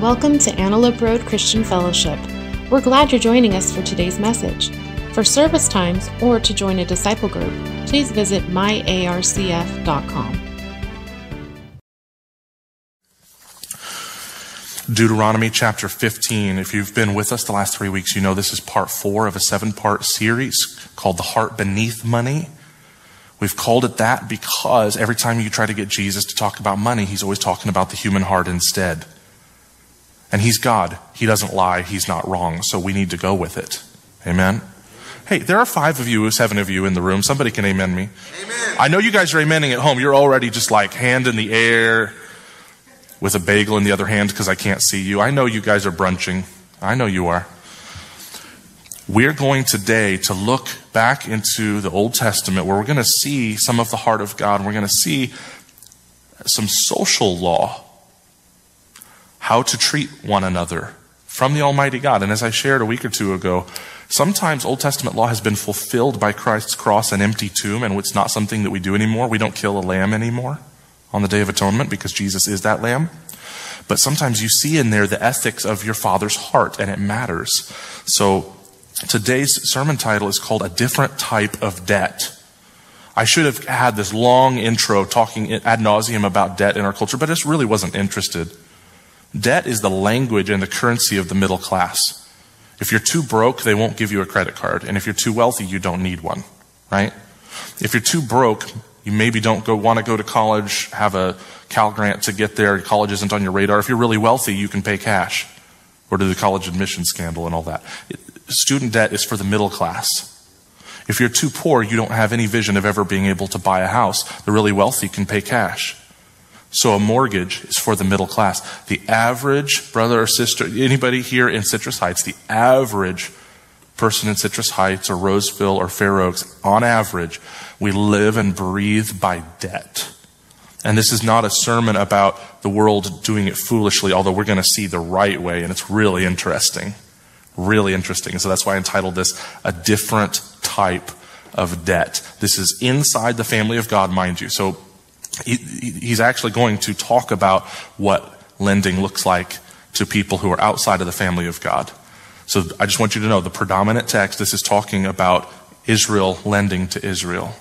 Welcome to Antelope Road Christian Fellowship. We're glad you're joining us for today's message. For service times or to join a disciple group, please visit myarcf.com. Deuteronomy chapter 15. If you've been with us the last three weeks, you know this is part four of a seven part series called The Heart Beneath Money. We've called it that because every time you try to get Jesus to talk about money, he's always talking about the human heart instead. And he's God. He doesn't lie. He's not wrong. So we need to go with it. Amen. Hey, there are five of you, seven of you in the room. Somebody can amen me. Amen. I know you guys are amening at home. You're already just like hand in the air with a bagel in the other hand because I can't see you. I know you guys are brunching. I know you are. We're going today to look back into the Old Testament where we're going to see some of the heart of God. And We're going to see some social law, how to treat one another from the Almighty God. And as I shared a week or two ago, sometimes Old Testament law has been fulfilled by Christ's cross and empty tomb, and it's not something that we do anymore. We don't kill a lamb anymore on the Day of Atonement because Jesus is that lamb. But sometimes you see in there the ethics of your Father's heart, and it matters. So Today's sermon title is called A Different Type of Debt. I should have had this long intro talking ad nauseum about debt in our culture, but I just really wasn't interested. Debt is the language and the currency of the middle class. If you're too broke, they won't give you a credit card. And if you're too wealthy, you don't need one, right? If you're too broke, you maybe don't go, want to go to college, have a Cal Grant to get there. College isn't on your radar. If you're really wealthy, you can pay cash or to the college admission scandal and all that student debt is for the middle class. If you're too poor, you don't have any vision of ever being able to buy a house. The really wealthy can pay cash. So a mortgage is for the middle class. The average brother or sister, anybody here in Citrus Heights, the average person in Citrus Heights or Roseville or Fair Oaks, on average, we live and breathe by debt. And this is not a sermon about the world doing it foolishly, although we're going to see the right way, and it's really interesting really interesting. So that's why I entitled this A Different Type of Debt. This is inside the family of God, mind you. So he, he's actually going to talk about what lending looks like to people who are outside of the family of God. So I just want you to know the predominant text, this is talking about Israel lending to Israel.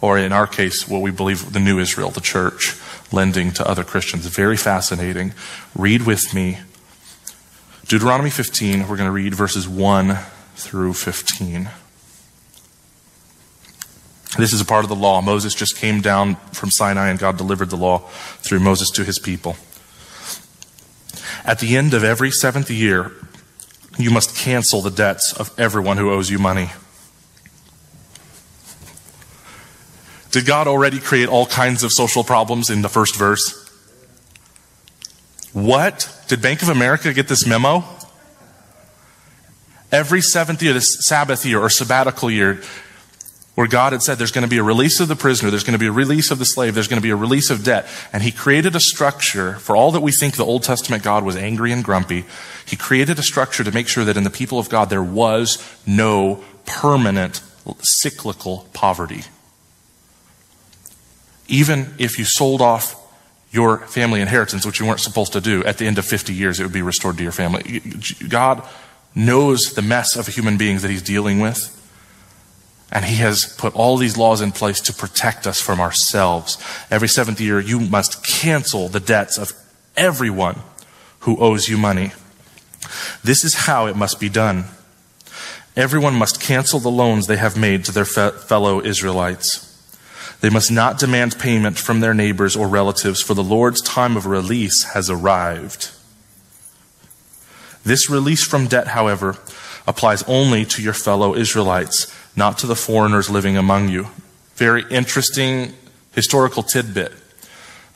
Or in our case, what we believe the new Israel, the church, lending to other Christians. Very fascinating. Read with me Deuteronomy 15, we're going to read verses 1 through 15. This is a part of the law. Moses just came down from Sinai and God delivered the law through Moses to his people. At the end of every seventh year, you must cancel the debts of everyone who owes you money. Did God already create all kinds of social problems in the first verse? What? Did Bank of America get this memo? Every seventh year, this Sabbath year or sabbatical year, where God had said there's going to be a release of the prisoner, there's going to be a release of the slave, there's going to be a release of debt. And He created a structure for all that we think the Old Testament God was angry and grumpy. He created a structure to make sure that in the people of God there was no permanent cyclical poverty. Even if you sold off your family inheritance, which you weren't supposed to do, at the end of 50 years, it would be restored to your family. God knows the mess of human being that He's dealing with. And He has put all these laws in place to protect us from ourselves. Every seventh year, you must cancel the debts of everyone who owes you money. This is how it must be done. Everyone must cancel the loans they have made to their fe- fellow Israelites. They must not demand payment from their neighbors or relatives, for the Lord's time of release has arrived. This release from debt, however, applies only to your fellow Israelites, not to the foreigners living among you. Very interesting historical tidbit.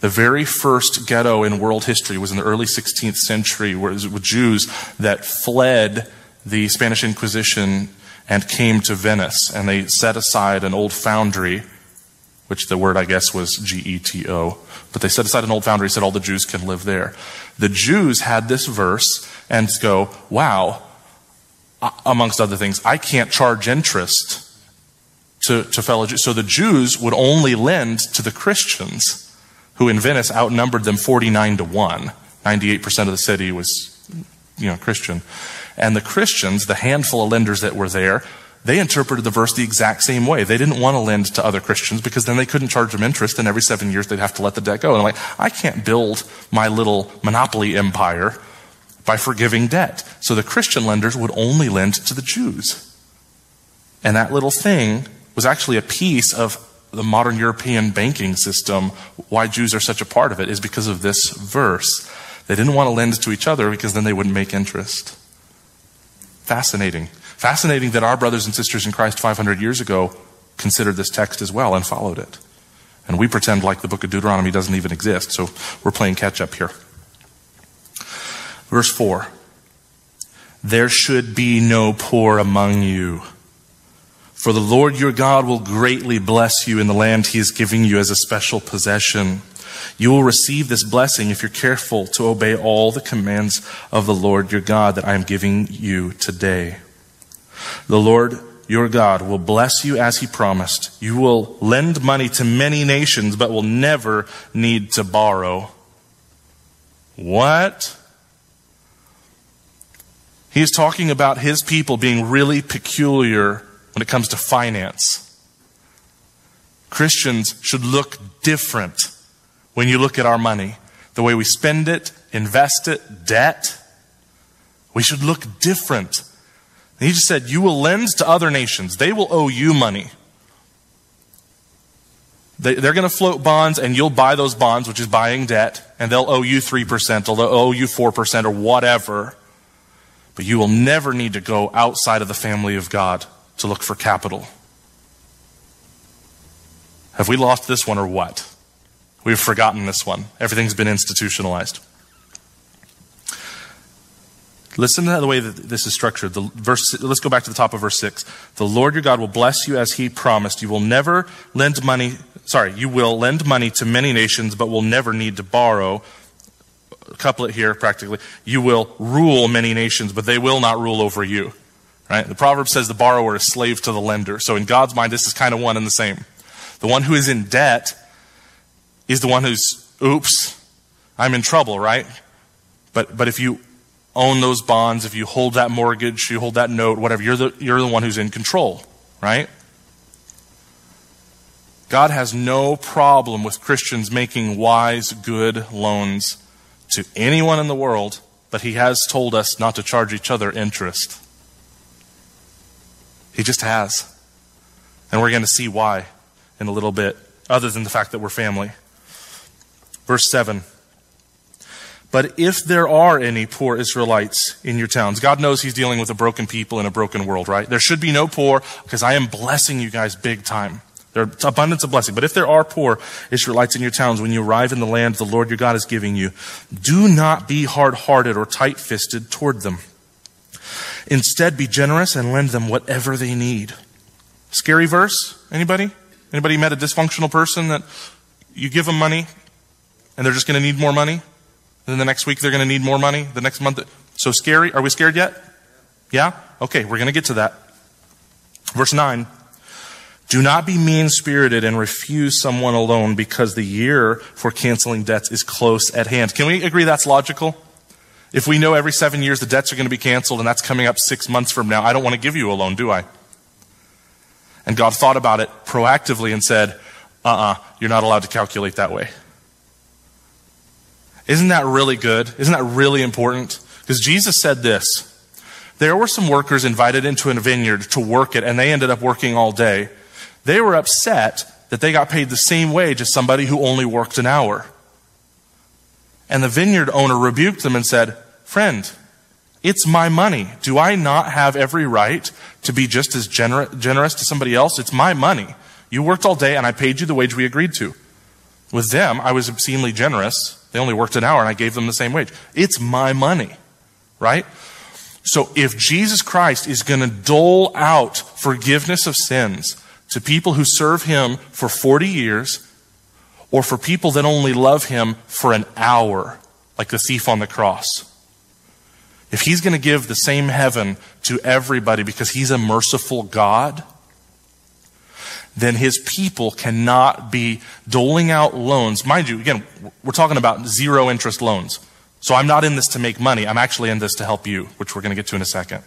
The very first ghetto in world history was in the early 16th century, where it was Jews that fled the Spanish Inquisition and came to Venice. And they set aside an old foundry which the word I guess was G E T O. But they set aside an old foundry, said all the Jews can live there. The Jews had this verse and go, wow, Uh, amongst other things, I can't charge interest to, to fellow Jews. So the Jews would only lend to the Christians, who in Venice outnumbered them 49 to 1. 98% of the city was, you know, Christian. And the Christians, the handful of lenders that were there, they interpreted the verse the exact same way. They didn't want to lend to other Christians because then they couldn't charge them interest, and every seven years they'd have to let the debt go. And I'm like, I can't build my little monopoly empire by forgiving debt. So the Christian lenders would only lend to the Jews. And that little thing was actually a piece of the modern European banking system. Why Jews are such a part of it is because of this verse. They didn't want to lend to each other because then they wouldn't make interest. Fascinating. Fascinating that our brothers and sisters in Christ 500 years ago considered this text as well and followed it. And we pretend like the book of Deuteronomy doesn't even exist, so we're playing catch up here. Verse 4 There should be no poor among you. For the Lord your God will greatly bless you in the land he is giving you as a special possession. You will receive this blessing if you're careful to obey all the commands of the Lord your God that I am giving you today. The Lord your God will bless you as he promised. You will lend money to many nations, but will never need to borrow. What? He is talking about his people being really peculiar when it comes to finance. Christians should look different when you look at our money. The way we spend it, invest it, debt. We should look different and he just said, You will lend to other nations, they will owe you money. They, are going to float bonds, and you'll buy those bonds, which is buying debt, and they'll owe you 3%, or they'll owe you 4%, or whatever. But you will never need to go outside of the family of God to look for capital. Have we lost this one or what? We've forgotten this one. Everything's been institutionalized. Listen to the way that this is structured. The verse, let's go back to the top of verse 6. The Lord your God will bless you as he promised. You will never lend money, sorry, you will lend money to many nations, but will never need to borrow. Couplet here, practically. You will rule many nations, but they will not rule over you. Right? The proverb says the borrower is slave to the lender. So in God's mind, this is kind of one and the same. The one who is in debt is the one who's, oops, I'm in trouble, right? But, but if you own those bonds, if you hold that mortgage, you hold that note, whatever, you're the, you're the one who's in control, right? God has no problem with Christians making wise, good loans to anyone in the world, but He has told us not to charge each other interest. He just has. And we're going to see why in a little bit, other than the fact that we're family. Verse 7 but if there are any poor Israelites in your towns, God knows He's dealing with a broken people in a broken world, right? There should be no poor because I am blessing you guys big time. There's abundance of blessing. But if there are poor Israelites in your towns when you arrive in the land the Lord your God is giving you, do not be hard hearted or tight fisted toward them. Instead, be generous and lend them whatever they need. Scary verse? Anybody? Anybody met a dysfunctional person that you give them money and they're just going to need more money? then the next week they're going to need more money. The next month. So scary. Are we scared yet? Yeah? Okay, we're going to get to that. Verse 9. Do not be mean spirited and refuse someone a loan because the year for canceling debts is close at hand. Can we agree that's logical? If we know every seven years the debts are going to be canceled and that's coming up six months from now, I don't want to give you a loan, do I? And God thought about it proactively and said, uh uh-uh, uh, you are not allowed to calculate that way. Isn't that really good? Isn't that really important? Because Jesus said this. There were some workers invited into a vineyard to work it, and they ended up working all day. They were upset that they got paid the same wage as somebody who only worked an hour. And the vineyard owner rebuked them and said, Friend, it's my money. Do I not have every right to be just as gener- generous to somebody else? It's my money. You worked all day and I paid you the wage we agreed to. With them, I was obscenely generous. They only worked an hour and I gave them the same wage. It's my money, right? So if Jesus Christ is going to dole out forgiveness of sins to people who serve him for 40 years or for people that only love him for an hour, like the thief on the cross, if he's going to give the same heaven to everybody because he's a merciful God, then his people cannot be doling out loans. Mind you, again, we're talking about zero interest loans. So I'm not in this to make money. I'm actually in this to help you, which we're going to get to in a second.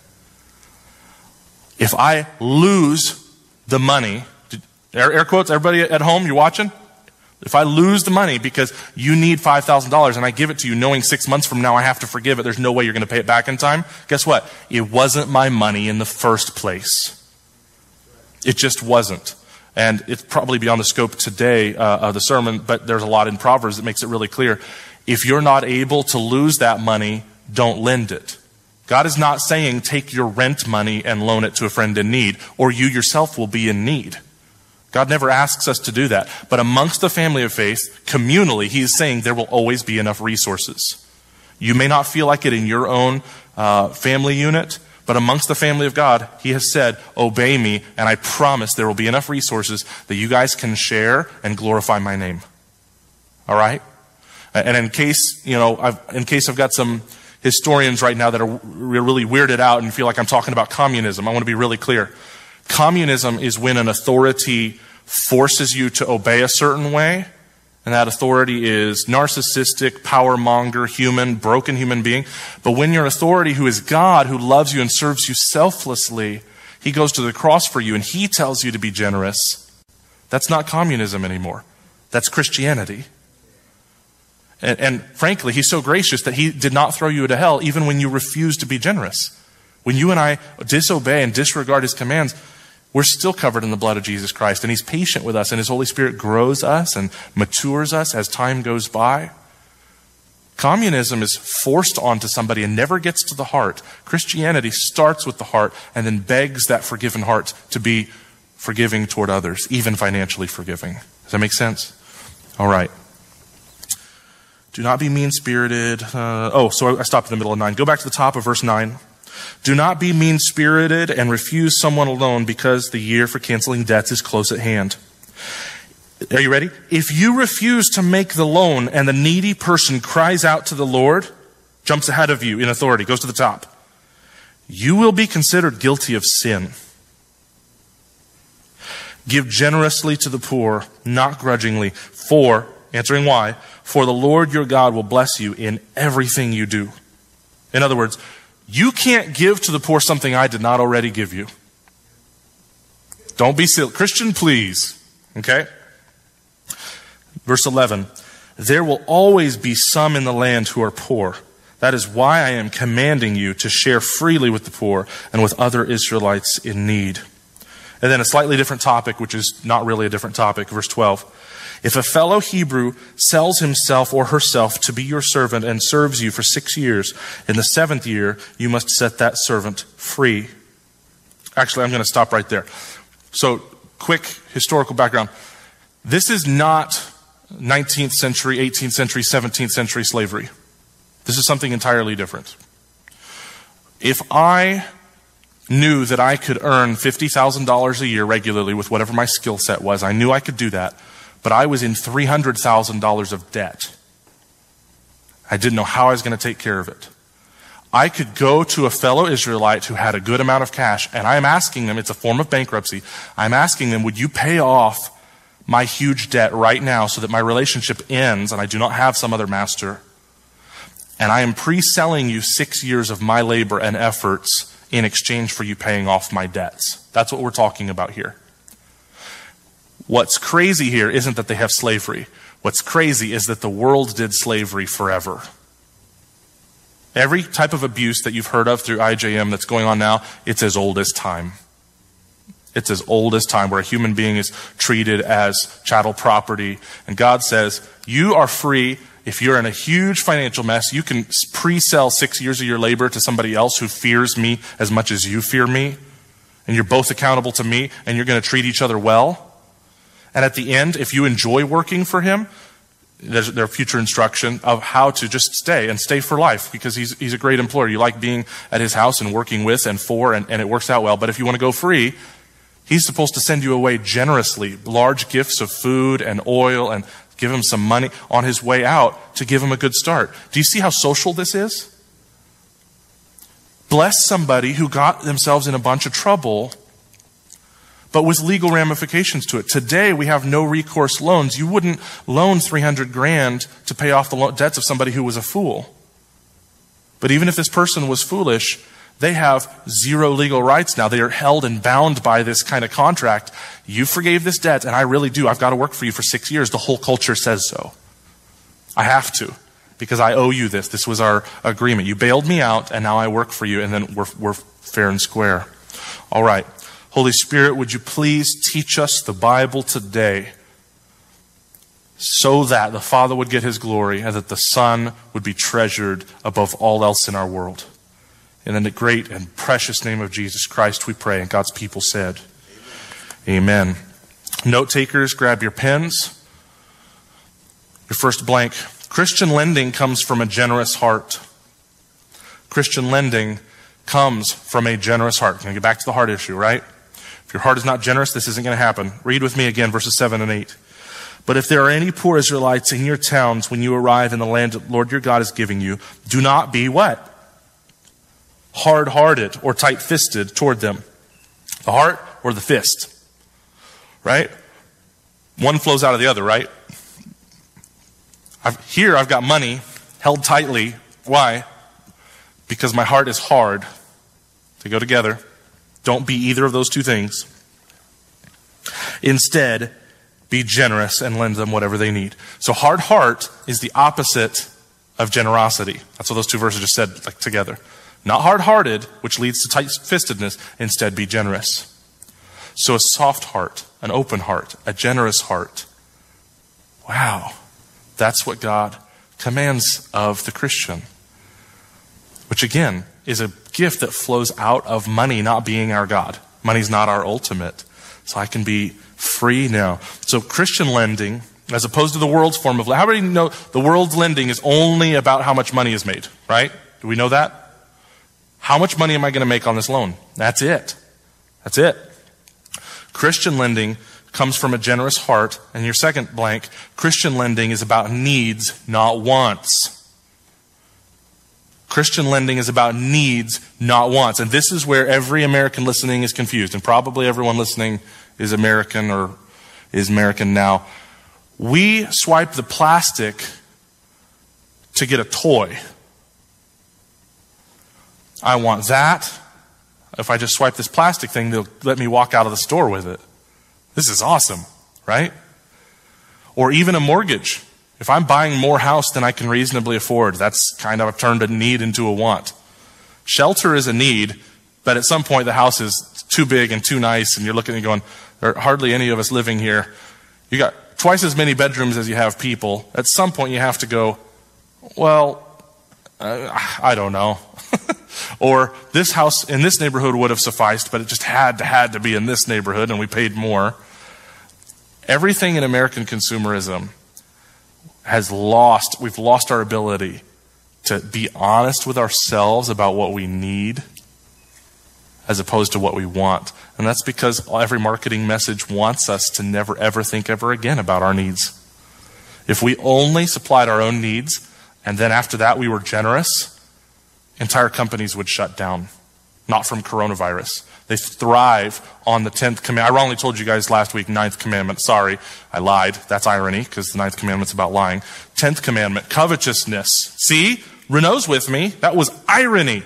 If I lose the money, air, quotes, everybody at home, you're watching? If I lose the money because you need $5,000 and I give it to you knowing six months from now I have to forgive it, there's no way you're going to pay it back in time, guess what? It wasn't my money in the first place. It just wasn't. And it's probably beyond the scope today uh, of the sermon, but there's a lot in Proverbs that makes it really clear. If you're not able to lose that money, don't lend it. God is not saying take your rent money and loan it to a friend in need, or you yourself will be in need. God never asks us to do that. But amongst the family of faith, communally, He is saying there will always be enough resources. You may not feel like it in your own uh, family unit, but amongst the family of God, He has said, Obey me, and I promise there will be enough resources that you guys can share and glorify my name. All right? And in case, you know, I've, in case I've got some historians right now that are really weirded out and feel like I'm talking about communism, I want to be really clear. Communism is when an authority forces you to obey a certain way, and that authority is narcissistic, power monger, human, broken human being. But when your authority, who is God, who loves you and serves you selflessly, he goes to the cross for you and he tells you to be generous. That's not communism anymore. That's Christianity. And, and, frankly, he's so gracious that he did not throw you to hell even when you refused to be generous. When you and I disobey and disregard his commands, we're still covered in the blood of Jesus Christ, and He's patient with us, and His Holy Spirit grows us and matures us as time goes by. Communism is forced onto somebody and never gets to the heart. Christianity starts with the heart and then begs that forgiven heart to be forgiving toward others, even financially forgiving. Does that make sense? All right. Do not be mean spirited. Uh, oh, so I stopped in the middle of 9. Go back to the top of verse 9. Do not be mean spirited and refuse someone a loan because the year for canceling debts is close at hand. Are you ready? If you refuse to make the loan and the needy person cries out to the Lord, jumps ahead of you in authority, goes to the top, you will be considered guilty of sin. Give generously to the poor, not grudgingly, for, answering why, for the Lord your God will bless you in everything you do. In other words, you can't give to the poor something I did not already give you. Don't be silly. Christian, please. Okay? Verse 11 There will always be some in the land who are poor. That is why I am commanding you to share freely with the poor and with other Israelites in need. And then a slightly different topic, which is not really a different topic, verse 12. If a fellow Hebrew sells himself or herself to be your servant and serves you for six years, in the seventh year, you must set that servant free. Actually, I'm going to stop right there. So, quick historical background. This is not 19th century, 18th century, 17th century slavery. This is something entirely different. If I knew that I could earn $50,000 a year regularly with whatever my skill set was, I knew I could do that but I was in $300,000 of debt. I didn't know how I was going to take care of it. I could go to a fellow Israelite who had a good amount of cash, and I'm asking them, it's a form of bankruptcy. I'm asking them, would you pay off my huge debt right now so that my relationship ends and I do not have some other master? And I am pre selling you six years of my labor and efforts in exchange for you paying off my debts. That's what we're talking about here. What's crazy here isn't that they have slavery. What's crazy is that the world did slavery forever. Every type of abuse that you've heard of through IJM that's going on now, it's as old as time. It's as old as time where a human being is treated as chattel property. And God says, you are free. If you're in a huge financial mess, you can pre-sell six years of your labor to somebody else who fears me as much as you fear me. And you're both accountable to me and you're going to treat each other well. And at the end, if you enjoy working for him, there's their future instruction of how to just stay and stay for life because he's, he's a great employer. You like being at his house and working with and for, and, and it works out well. But if you want to go free, he's supposed to send you away generously, large gifts of food and oil and give him some money on his way out to give him a good start. Do you see how social this is? Bless somebody who got themselves in a bunch of trouble but with legal ramifications to it. Today, we have no recourse loans. You wouldn't loan 300 grand to pay off the debts of somebody who was a fool. But even if this person was foolish, they have zero legal rights now. They are held and bound by this kind of contract. You forgave this debt, and I really do. I've got to work for you for six years. The whole culture says so. I have to because I owe you this. This was our agreement. You bailed me out, and now I work for you, and then we're, we're fair and square. All right. Holy Spirit, would you please teach us the Bible today so that the Father would get his glory and that the Son would be treasured above all else in our world? And in the great and precious name of Jesus Christ, we pray. And God's people said, Amen. Amen. Note takers, grab your pens. Your first blank Christian lending comes from a generous heart. Christian lending comes from a generous heart. Can I get back to the heart issue, right? Your heart is not generous, this isn't going to happen. Read with me again, verses 7 and 8. But if there are any poor Israelites in your towns when you arrive in the land Lord your God is giving you, do not be what? Hard hearted or tight fisted toward them. The heart or the fist. Right? One flows out of the other, right? I've, here I've got money held tightly. Why? Because my heart is hard. They go together. Don't be either of those two things. Instead, be generous and lend them whatever they need. So hard heart is the opposite of generosity. That's what those two verses just said like, together. Not hard hearted, which leads to tight fistedness. Instead, be generous. So a soft heart, an open heart, a generous heart. Wow. That's what God commands of the Christian. Which again is a gift that flows out of money not being our God. Money's not our ultimate. So I can be free now. So Christian lending, as opposed to the world's form of, how many know the world's lending is only about how much money is made, right? Do we know that? How much money am I going to make on this loan? That's it. That's it. Christian lending comes from a generous heart. And your second blank, Christian lending is about needs, not wants. Christian lending is about needs, not wants. And this is where every American listening is confused. And probably everyone listening is American or is American now. We swipe the plastic to get a toy. I want that. If I just swipe this plastic thing, they'll let me walk out of the store with it. This is awesome, right? Or even a mortgage. If I'm buying more house than I can reasonably afford, that's kind of turned a need into a want. Shelter is a need, but at some point the house is too big and too nice, and you're looking and going, there are hardly any of us living here. You got twice as many bedrooms as you have people. At some point you have to go, well, uh, I don't know. or this house in this neighborhood would have sufficed, but it just had to, had to be in this neighborhood and we paid more. Everything in American consumerism has lost, we've lost our ability to be honest with ourselves about what we need as opposed to what we want. And that's because every marketing message wants us to never ever think ever again about our needs. If we only supplied our own needs and then after that we were generous, entire companies would shut down. Not from coronavirus. They thrive on the 10th commandment. I wrongly told you guys last week, ninth commandment. Sorry, I lied. That's irony because the ninth commandment's about lying. 10th commandment, covetousness. See? Renault's with me. That was irony.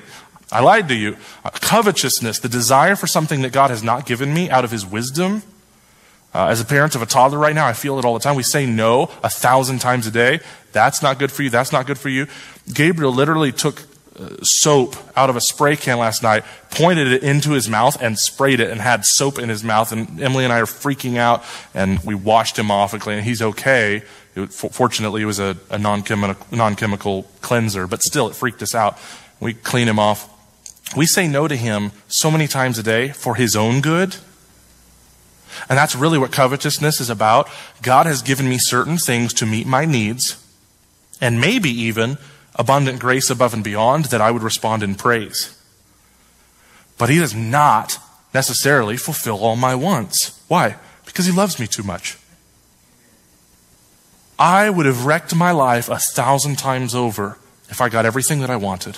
I lied to you. Uh, covetousness, the desire for something that God has not given me out of his wisdom. Uh, as a parent of a toddler right now, I feel it all the time. We say no a thousand times a day. That's not good for you. That's not good for you. Gabriel literally took soap out of a spray can last night, pointed it into his mouth, and sprayed it and had soap in his mouth. And Emily and I are freaking out, and we washed him off and cleaned. He's okay. It, fortunately, it was a, a non-chemical, non-chemical cleanser, but still, it freaked us out. We clean him off. We say no to him so many times a day for his own good. And that's really what covetousness is about. God has given me certain things to meet my needs, and maybe even abundant grace above and beyond, that I would respond in praise. But He does not necessarily fulfill all my wants. Why? Because He loves me too much. I would have wrecked my life a thousand times over if I got everything that I wanted.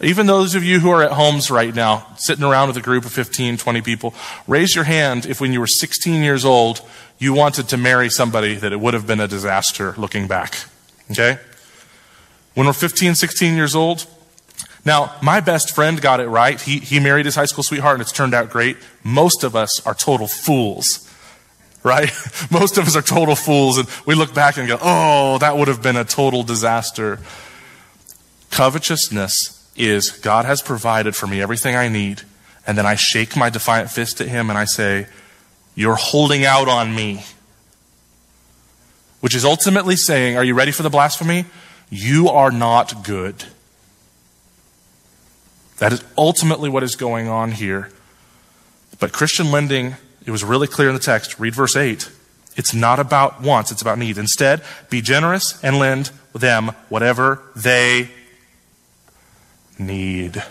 Even those of you who are at homes right now, sitting around with a group of 15, 20 people, raise your hand if when you were 16 years old, you wanted to marry somebody that it would have been a disaster looking back. Okay? When we're 15, 16 years old, now, my best friend got it right. He, he married his high school sweetheart and it's turned out great. Most of us are total fools, right? Most of us are total fools and we look back and go, oh, that would have been a total disaster. Covetousness is God has provided for me everything I need. And then I shake my defiant fist at him and I say, You're holding out on me. Which is ultimately saying, Are you ready for the blasphemy? You are not good. That is ultimately what is going on here. But Christian lending, it was really clear in the text. Read verse 8. It's not about wants, it's about need. Instead, be generous and lend them whatever they need.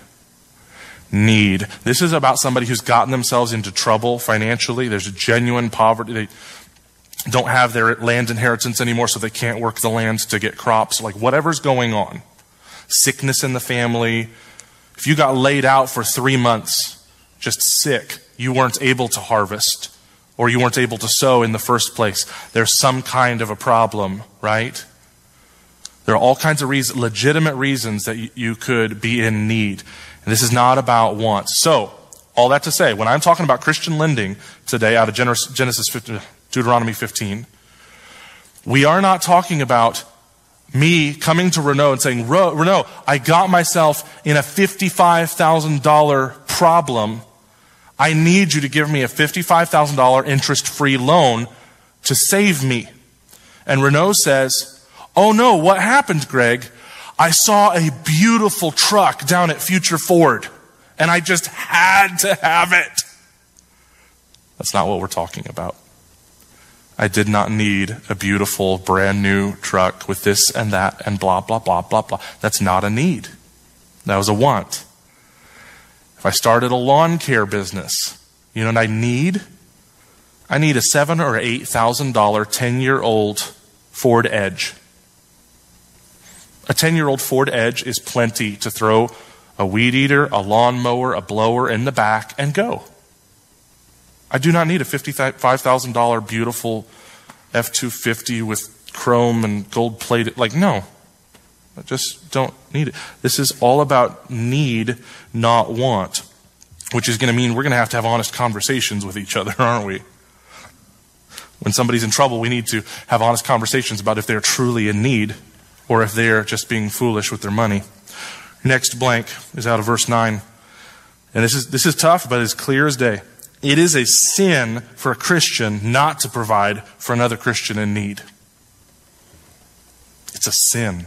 Need. This is about somebody who's gotten themselves into trouble financially. There's a genuine poverty. They don't have their land inheritance anymore, so they can't work the land to get crops. Like whatever's going on. Sickness in the family, if you got laid out for three months, just sick, you weren't able to harvest or you weren't able to sow in the first place, there's some kind of a problem, right? There are all kinds of reasons, legitimate reasons that you could be in need. And this is not about wants. So, all that to say, when I'm talking about Christian lending today out of Genesis 15, Deuteronomy 15, we are not talking about me coming to Renault and saying, Renault, I got myself in a $55,000 problem. I need you to give me a $55,000 interest free loan to save me. And Renault says, Oh no, what happened, Greg? I saw a beautiful truck down at Future Ford and I just had to have it. That's not what we're talking about. I did not need a beautiful brand new truck with this and that and blah, blah, blah, blah, blah. That's not a need. That was a want. If I started a lawn care business, you know what I need? I need a seven or eight thousand dollar ten year old Ford Edge. A ten year old Ford Edge is plenty to throw a weed eater, a lawnmower, a blower in the back and go. I do not need a $55,000 beautiful F 250 with chrome and gold plated. Like, no. I just don't need it. This is all about need, not want, which is going to mean we're going to have to have honest conversations with each other, aren't we? When somebody's in trouble, we need to have honest conversations about if they're truly in need or if they're just being foolish with their money. Next blank is out of verse 9. And this is, this is tough, but it's clear as day. It is a sin for a Christian not to provide for another Christian in need. It's a sin.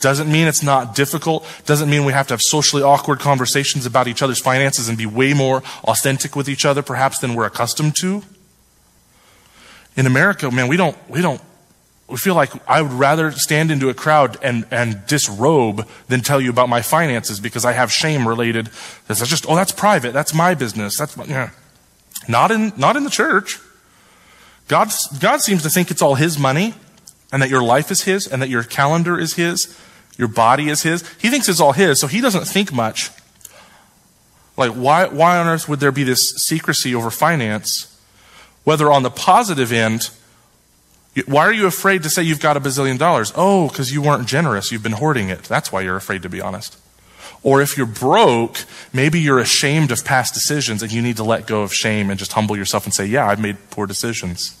Doesn't mean it's not difficult. Doesn't mean we have to have socially awkward conversations about each other's finances and be way more authentic with each other, perhaps, than we're accustomed to. In America, man, we don't, we don't we feel like I would rather stand into a crowd and, and disrobe than tell you about my finances because I have shame related. That's just, oh, that's private. That's my business. That's, yeah. Not in, not in the church. God, God seems to think it's all His money and that your life is His and that your calendar is His, your body is His. He thinks it's all His, so He doesn't think much. Like, why, why on earth would there be this secrecy over finance? Whether on the positive end, why are you afraid to say you've got a bazillion dollars? Oh, because you weren't generous. You've been hoarding it. That's why you're afraid to be honest. Or if you're broke, maybe you're ashamed of past decisions and you need to let go of shame and just humble yourself and say, yeah, I've made poor decisions.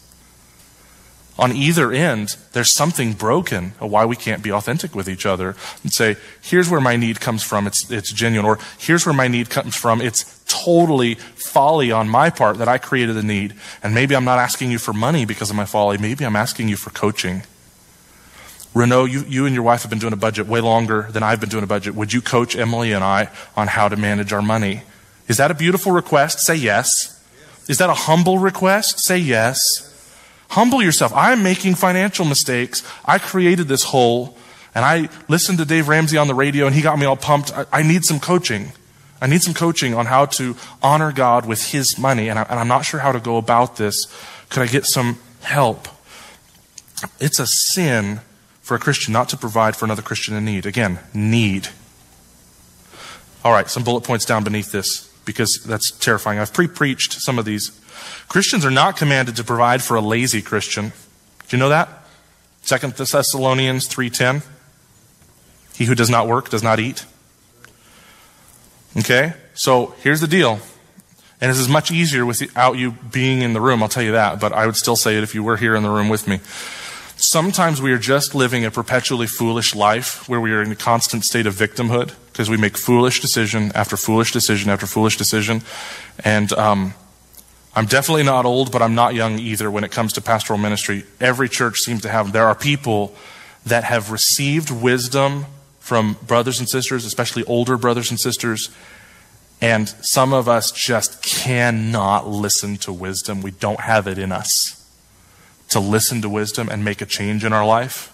On either end, there's something broken why we can't be authentic with each other and say, here's where my need comes from. It's, it's genuine. Or here's where my need comes from. It's totally folly on my part that I created the need. And maybe I'm not asking you for money because of my folly. Maybe I'm asking you for coaching. Renault, you, you and your wife have been doing a budget way longer than I've been doing a budget. Would you coach Emily and I on how to manage our money? Is that a beautiful request? Say yes. Is that a humble request? Say yes. Humble yourself. I'm making financial mistakes. I created this hole and I listened to Dave Ramsey on the radio and he got me all pumped. I, I need some coaching. I need some coaching on how to honor God with His money, and, I, am not sure how to go about this. Could I get some help? It's a sin for a Christian not to provide for another Christian in need. Again, need. All right, some bullet points down beneath this because that's terrifying. I've pre preached some of these Christians are not commanded to provide for a lazy Christian. Do you know that? Second Thessalonians 3:10. He who does not work does not eat. Okay? So here's the deal. And this is much easier without you being in the room, I'll tell you that, but I would still say it if you were here in the room with me. Sometimes we are just living a perpetually foolish life where we are in a constant state of victimhood because we make foolish decision after foolish decision after foolish decision. And um, I'm definitely not old, but I'm not young either when it comes to pastoral ministry. Every church seems to have, there are people that have received wisdom from brothers and sisters, especially older brothers and sisters. And some of us just cannot listen to wisdom. We don't have it in us to listen to wisdom and make a change in our life.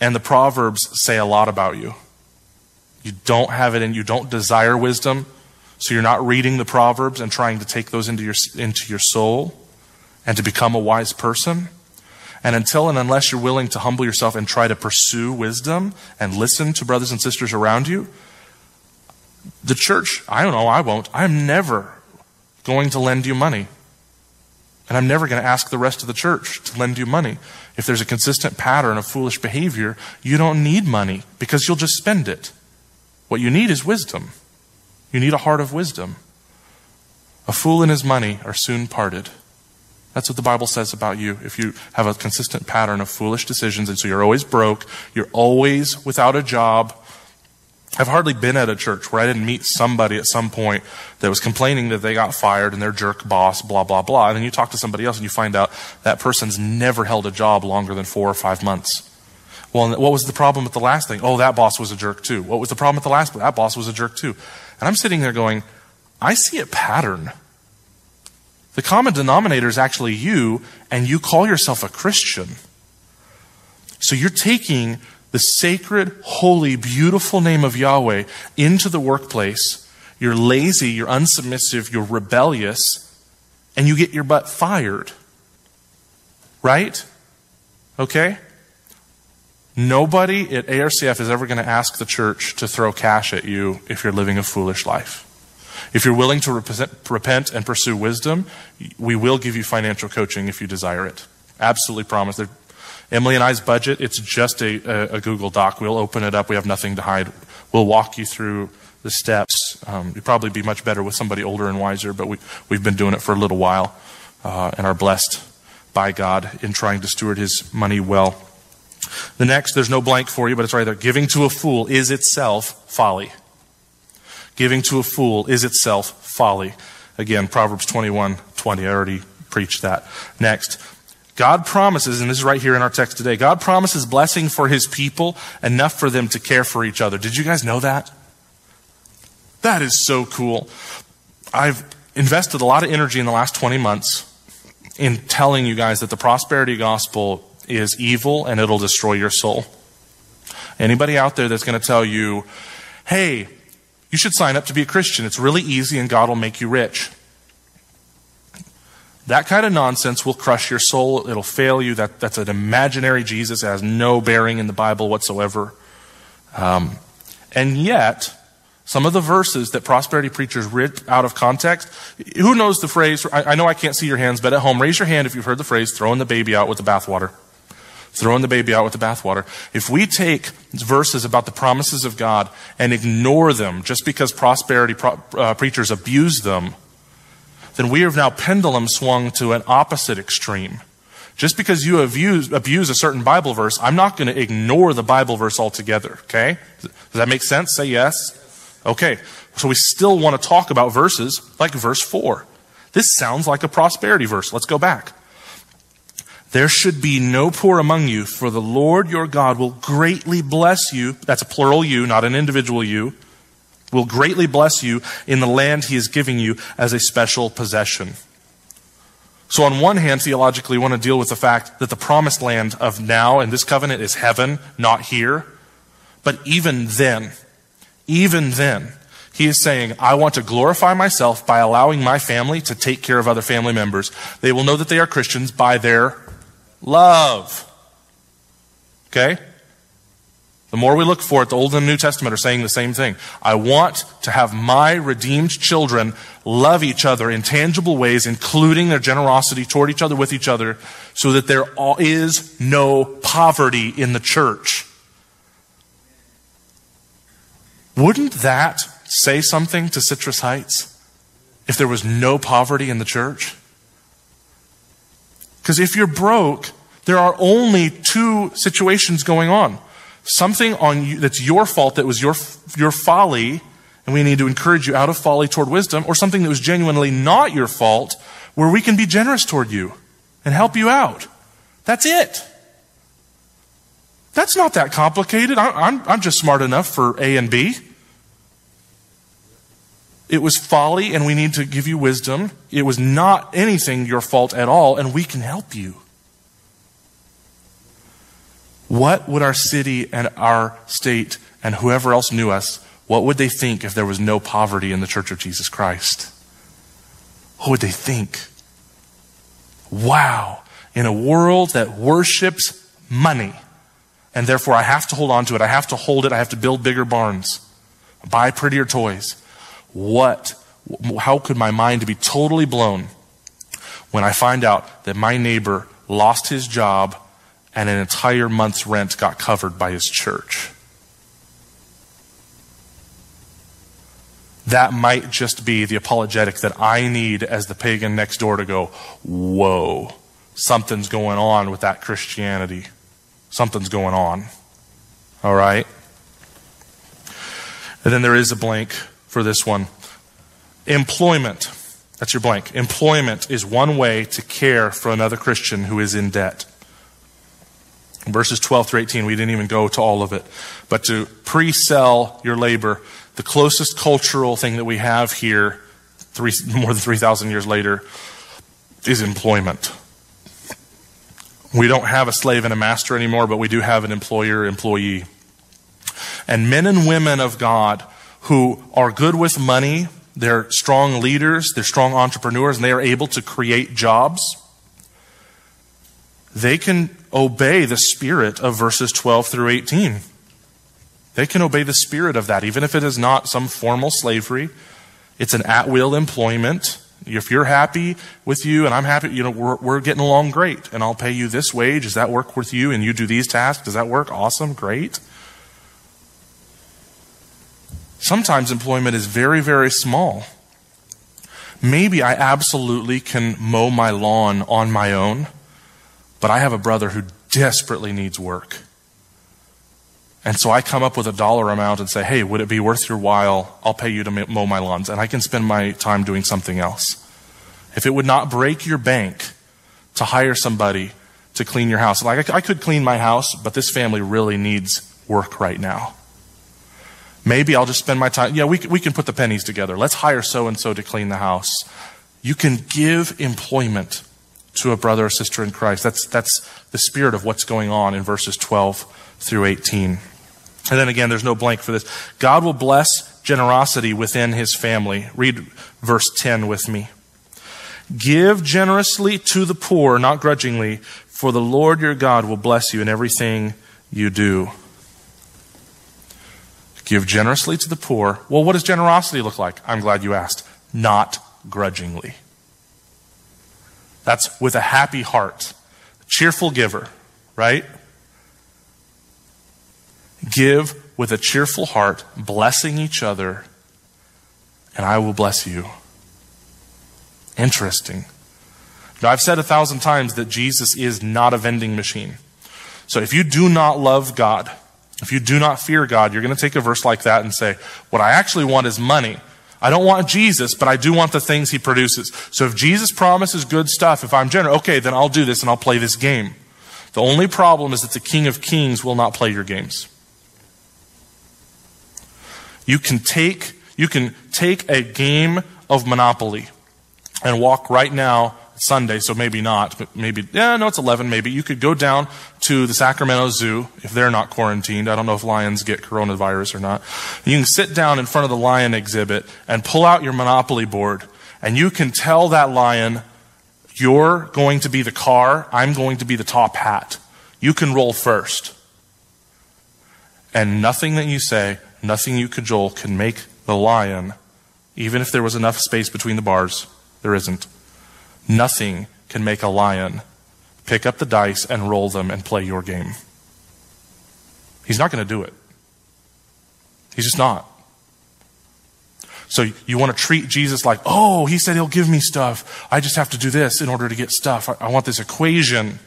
And the Proverbs say a lot about you. You don't have it and you don't desire wisdom, so you're not reading the Proverbs and trying to take those into your, into your soul and to become a wise person. And until and unless you're willing to humble yourself and try to pursue wisdom and listen to brothers and sisters around you, the church, I don't know, I won't. I'm never going to lend you money. And I'm never going to ask the rest of the church to lend you money. If there's a consistent pattern of foolish behavior, you don't need money because you'll just spend it. What you need is wisdom. You need a heart of wisdom. A fool and his money are soon parted. That's what the Bible says about you. If you have a consistent pattern of foolish decisions, and so you're always broke, you're always without a job, I've hardly been at a church where I didn't meet somebody at some point that was complaining that they got fired and their jerk boss, blah, blah, blah. And then you talk to somebody else and you find out that person's never held a job longer than four or five months. Well, what was the problem with the last thing? Oh, that boss was a jerk too. What was the problem with the last? That boss was a jerk too. And I'm sitting there going, I see a pattern. The common denominator is actually you, and you call yourself a Christian. So you're taking the sacred, holy, beautiful name of Yahweh into the workplace, you're lazy, you're unsubmissive, you're rebellious, and you get your butt fired. Right? Okay? Nobody at ARCF is ever going to ask the church to throw cash at you if you're living a foolish life. If you're willing to repent and pursue wisdom, we will give you financial coaching if you desire it. Absolutely promise. Emily and I's budget, it's just a, a, a, Google Doc. We'll open it up. We have nothing to hide. We'll walk you through the steps. Um, you'd probably be much better with somebody older and wiser, but we, we've been doing it for a little while uh, and are blessed by God in trying to steward his money well. The next, there's no blank for you, but it's right there. Giving to a fool is itself folly. Giving to a fool is itself folly. Again, Proverbs 21 20. I already preached that. Next, God promises, and this is right here in our text today, God promises blessing for his people enough for them to care for each other. Did you guys know that? That is so cool. I've invested a lot of energy in the last 20 months in telling you guys that the prosperity gospel is evil and it'll destroy your soul. Anybody out there that's going to tell you, hey, you should sign up to be a Christian. It's really easy and God will make you rich. That kind of nonsense will crush your soul. It'll fail you. That, that's an imaginary Jesus. It has no bearing in the Bible whatsoever. Um, and yet, some of the verses that prosperity preachers rip out of context, who knows the phrase? I, I know I can't see your hands, but at home, raise your hand if you've heard the phrase, throwing the baby out with the bathwater. Throwing the baby out with the bathwater. If we take verses about the promises of God and ignore them just because prosperity pro- uh, preachers abuse them, then we have now pendulum swung to an opposite extreme. Just because you abuse, abuse a certain Bible verse, I'm not going to ignore the Bible verse altogether, okay? Does that make sense? Say yes. Okay. So we still want to talk about verses like verse 4. This sounds like a prosperity verse. Let's go back. There should be no poor among you, for the Lord your God will greatly bless you. That's a plural you, not an individual you will greatly bless you in the land he is giving you as a special possession. So, on one hand, theologically, we want to deal with the fact that the promised land of now and this covenant is heaven, not here. But even then, even then, he is saying, I want to glorify myself by allowing my family to take care of other family members. They will know that they are Christians by their love. Okay? The more we look for it, the Old and New Testament are saying the same thing. I want to have my redeemed children love each other in tangible ways, including their generosity toward each other, with each other, so that there is no poverty in the church. Wouldn't that say something to Citrus Heights if there was no poverty in the church? Because if you're broke, there are only two situations going on something on you that's your fault that was your, your folly, and we need to encourage you out of folly toward wisdom, or something that was genuinely not your fault, where we can be generous toward you and help you out. That's it. That's not that complicated. I'm, I'm just smart enough for A and B. It was folly, and we need to give you wisdom. It was not anything your fault at all, and we can help you. What would our city and our state and whoever else knew us, what would they think if there was no poverty in the Church of Jesus Christ? What would they think? Wow. In a world that worships money, and therefore I have to hold on to it, I have to hold it, I have to build bigger barns, buy prettier toys. What, how could my mind be totally blown when I find out that my neighbor lost his job and an entire month's rent got covered by his church. That might just be the apologetic that I need as the pagan next door to go, whoa, something's going on with that Christianity. Something's going on. All right? And then there is a blank for this one. Employment. That's your blank. Employment is one way to care for another Christian who is in debt verses 12 through 18, we didn't even go to all of it, but to pre sell your labor, the closest cultural thing that we have here, three, more than 3,000 years later, is employment. We don't have a slave and a master anymore, but we do have an employer employee. And men and women of God who are good with money, they're strong leaders, they're strong entrepreneurs, and they are able to create jobs they can obey the spirit of verses 12 through 18. They can obey the spirit of that, even if it is not some formal slavery. It's an at will employment. If you're happy with you and I'm happy, you know, we're, we're getting along great and I'll pay you this wage. Does that work with you? And you do these tasks. Does that work? Awesome. Great. Sometimes employment is very, very small. Maybe I absolutely can mow my lawn on my own. But I have a brother who desperately needs work. And so I come up with a dollar amount and say, hey, would it be worth your while? I'll pay you to mow my lawns. And I can spend my time doing something else. If it would not break your bank to hire somebody to clean your house, like I could clean my house, but this family really needs work right now. Maybe I'll just spend my time. Yeah, we, we can put the pennies together. Let's hire so and so to clean the house. You can give employment to a brother or sister in Christ. That's, that's the spirit of what's going on in verses 12 through 18. And then again, there's no blank for this. God will bless generosity within his family. Read verse 10 with me. Give generously to the poor, not grudgingly, for the Lord your God will bless you in everything you do. Give generously to the poor. Well, what does generosity look like? I'm glad you asked. Not grudgingly. That's with a happy heart. Cheerful giver, right? Give with a cheerful heart, blessing each other, and I will bless you. Interesting. Now, I've said a thousand times that Jesus is not a vending machine. So if you do not love God, if you do not fear God, you're going to take a verse like that and say, What I actually want is money. I don't want Jesus, but I do want the things he produces. So if Jesus promises good stuff, if I'm generous, okay, then I'll do this and I'll play this game. The only problem is that the King of Kings will not play your games. You can take, you can take a game of Monopoly and walk right now Sunday, so maybe not, but maybe, yeah, no, it's 11 maybe. You could go down to the Sacramento Zoo if they're not quarantined. I don't know if lions get coronavirus or not. You can sit down in front of the lion exhibit and pull out your Monopoly board, and you can tell that lion, you're going to be the car, I'm going to be the top hat. You can roll first. And nothing that you say, nothing you cajole can make the lion, even if there was enough space between the bars, there isn't. Nothing can make a lion pick up the dice and roll them and play your game. He's not going to do it. He's just not. So you want to treat Jesus like, oh, he said he'll give me stuff. I just have to do this in order to get stuff. I, I want this equation.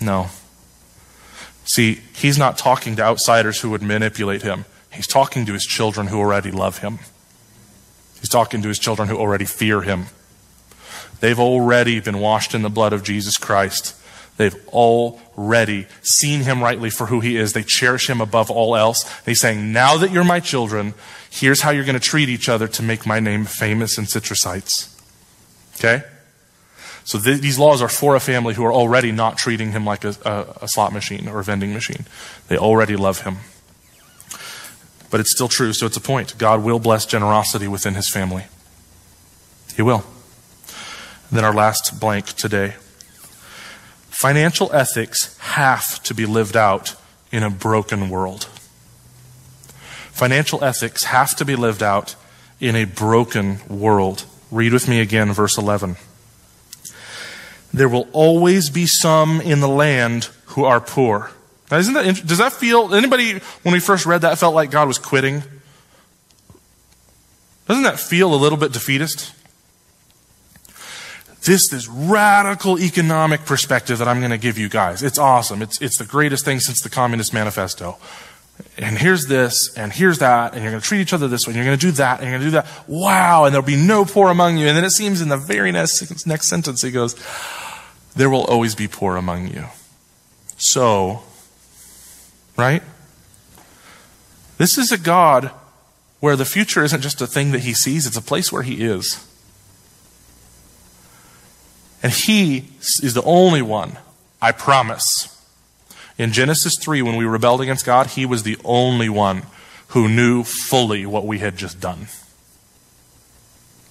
No. See, he's not talking to outsiders who would manipulate him. He's talking to his children who already love him. He's talking to his children who already fear him. They've already been washed in the blood of Jesus Christ. They've already seen him rightly for who he is. They cherish him above all else. He's saying, now that you're my children, here's how you're going to treat each other to make my name famous in Citrus Heights. Okay? So th- these laws are for a family who are already not treating him like a, a, a slot machine or a vending machine. They already love him. But it's still true, so it's a point. God will bless generosity within his family. He will. Then our last blank today. Financial ethics have to be lived out in a broken world. Financial ethics have to be lived out in a broken world. Read with me again, verse 11. There will always be some in the land who are poor. Now, isn't that, does that feel, anybody, when we first read that, felt like God was quitting? Doesn't that feel a little bit defeatist? This, this radical economic perspective that I'm going to give you guys. It's awesome. It's, it's the greatest thing since the Communist Manifesto. And here's this, and here's that, and you're going to treat each other this way, and you're going to do that, and you're going to do that. Wow, and there'll be no poor among you. And then it seems in the very next, next sentence, he goes, There will always be poor among you. So, right? This is a God where the future isn't just a thing that he sees, it's a place where he is. And he is the only one, I promise. In Genesis 3, when we rebelled against God, he was the only one who knew fully what we had just done.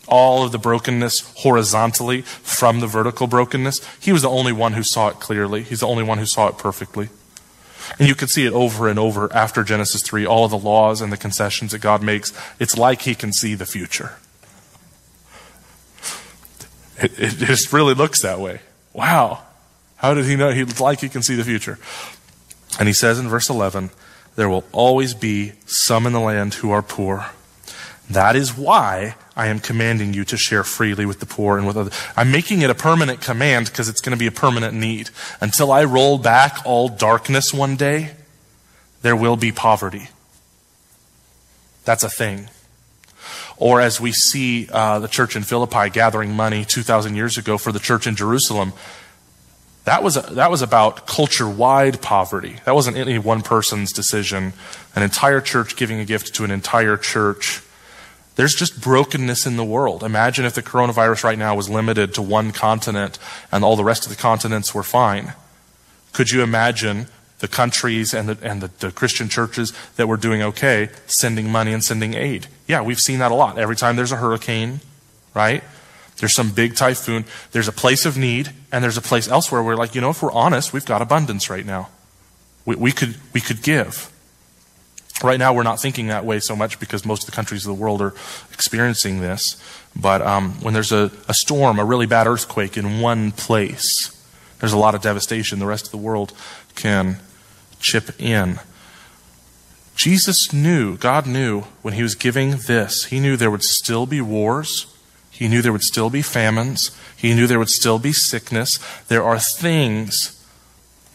All of the brokenness horizontally from the vertical brokenness, he was the only one who saw it clearly. He's the only one who saw it perfectly. And you can see it over and over after Genesis 3, all of the laws and the concessions that God makes. It's like he can see the future. It, it just really looks that way. Wow. How did he know? He's like he can see the future. And he says in verse 11, there will always be some in the land who are poor. That is why I am commanding you to share freely with the poor and with others. I'm making it a permanent command because it's going to be a permanent need. Until I roll back all darkness one day, there will be poverty. That's a thing. Or as we see uh, the church in Philippi gathering money 2,000 years ago for the church in Jerusalem, that was, that was about culture wide poverty. That wasn't any one person's decision. An entire church giving a gift to an entire church. There's just brokenness in the world. Imagine if the coronavirus right now was limited to one continent and all the rest of the continents were fine. Could you imagine the countries and, the, and the, the, Christian churches that were doing okay sending money and sending aid. Yeah, we've seen that a lot. Every time there's a hurricane, right? There's some big typhoon. There's a place of need, and there's a place elsewhere where, like, you know, if we're honest, we've got abundance right now. We, we could, we could give. Right now, we're not thinking that way so much because most of the countries of the world are experiencing this. But um, when there's a, a storm, a really bad earthquake in one place, there's a lot of devastation. The rest of the world can chip in. Jesus knew, God knew when he was giving this, he knew there would still be wars. He knew there would still be famines. He knew there would still be sickness. There are things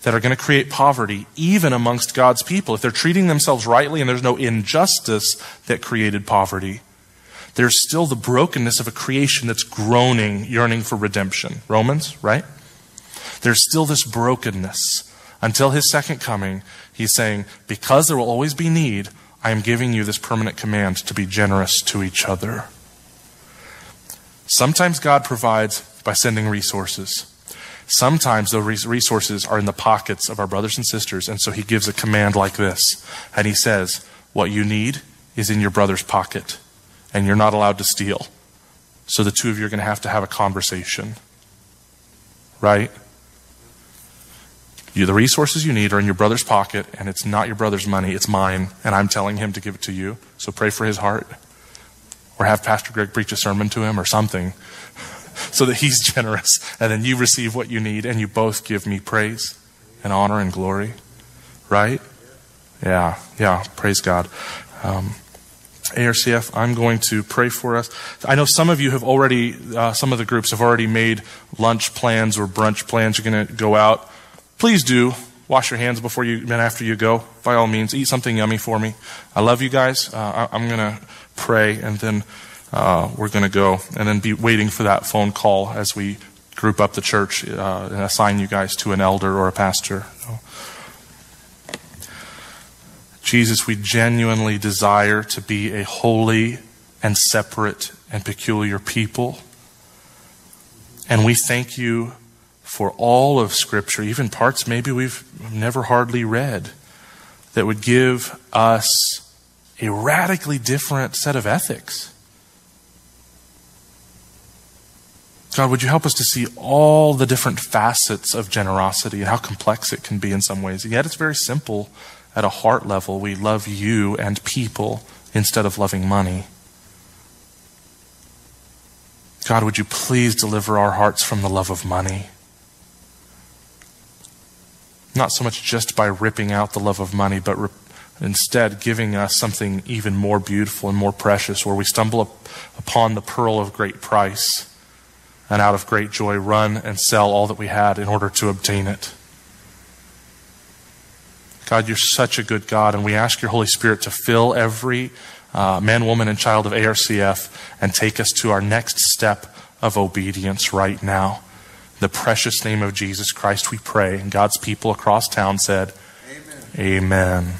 that are going to create poverty even amongst God's people. If they're treating themselves rightly and there's no injustice that created poverty, there's still the brokenness of a creation that's groaning, yearning for redemption. Romans, right? There's still this brokenness until his second coming, he's saying, Because there will always be need, I am giving you this permanent command to be generous to each other. Sometimes God provides by sending resources. Sometimes those resources are in the pockets of our brothers and sisters, and so he gives a command like this. And he says, What you need is in your brother's pocket, and you're not allowed to steal. So the two of you are going to have to have a conversation. Right? You, the resources you need are in your brother's pocket, and it's not your brother's money, it's mine, and I'm telling him to give it to you. So pray for his heart. Or have Pastor Greg preach a sermon to him or something so that he's generous, and then you receive what you need, and you both give me praise and honor and glory. Right? Yeah, yeah, praise God. Um, ARCF, I'm going to pray for us. I know some of you have already, uh, some of the groups have already made lunch plans or brunch plans. You're going to go out. Please do wash your hands before you and after you go. By all means, eat something yummy for me. I love you guys. Uh, I, am going to pray and then uh, we're going to go and then be waiting for that phone call as we group up the church uh, and assign you guys to an elder or a pastor. Jesus, we genuinely desire to be a holy and separate and peculiar people. And we thank you for all of Scripture, even parts maybe we've never hardly read, that would give us a radically different set of ethics. God, would you help us to see all the different facets of generosity and how complex it can be in some ways? And yet it's very simple at a heart level, we love you and people instead of loving money. God, would you please deliver our hearts from the love of money? Not so much just by ripping out the love of money, but re- instead giving us something even more beautiful and more precious, where we stumble up upon the pearl of great price and out of great joy run and sell all that we had in order to obtain it. God, you're such a good God, and we ask your Holy Spirit to fill every uh, man, woman, and child of ARCF and take us to our next step of obedience right now. The precious name of Jesus Christ, we pray. And God's people across town said, Amen. Amen.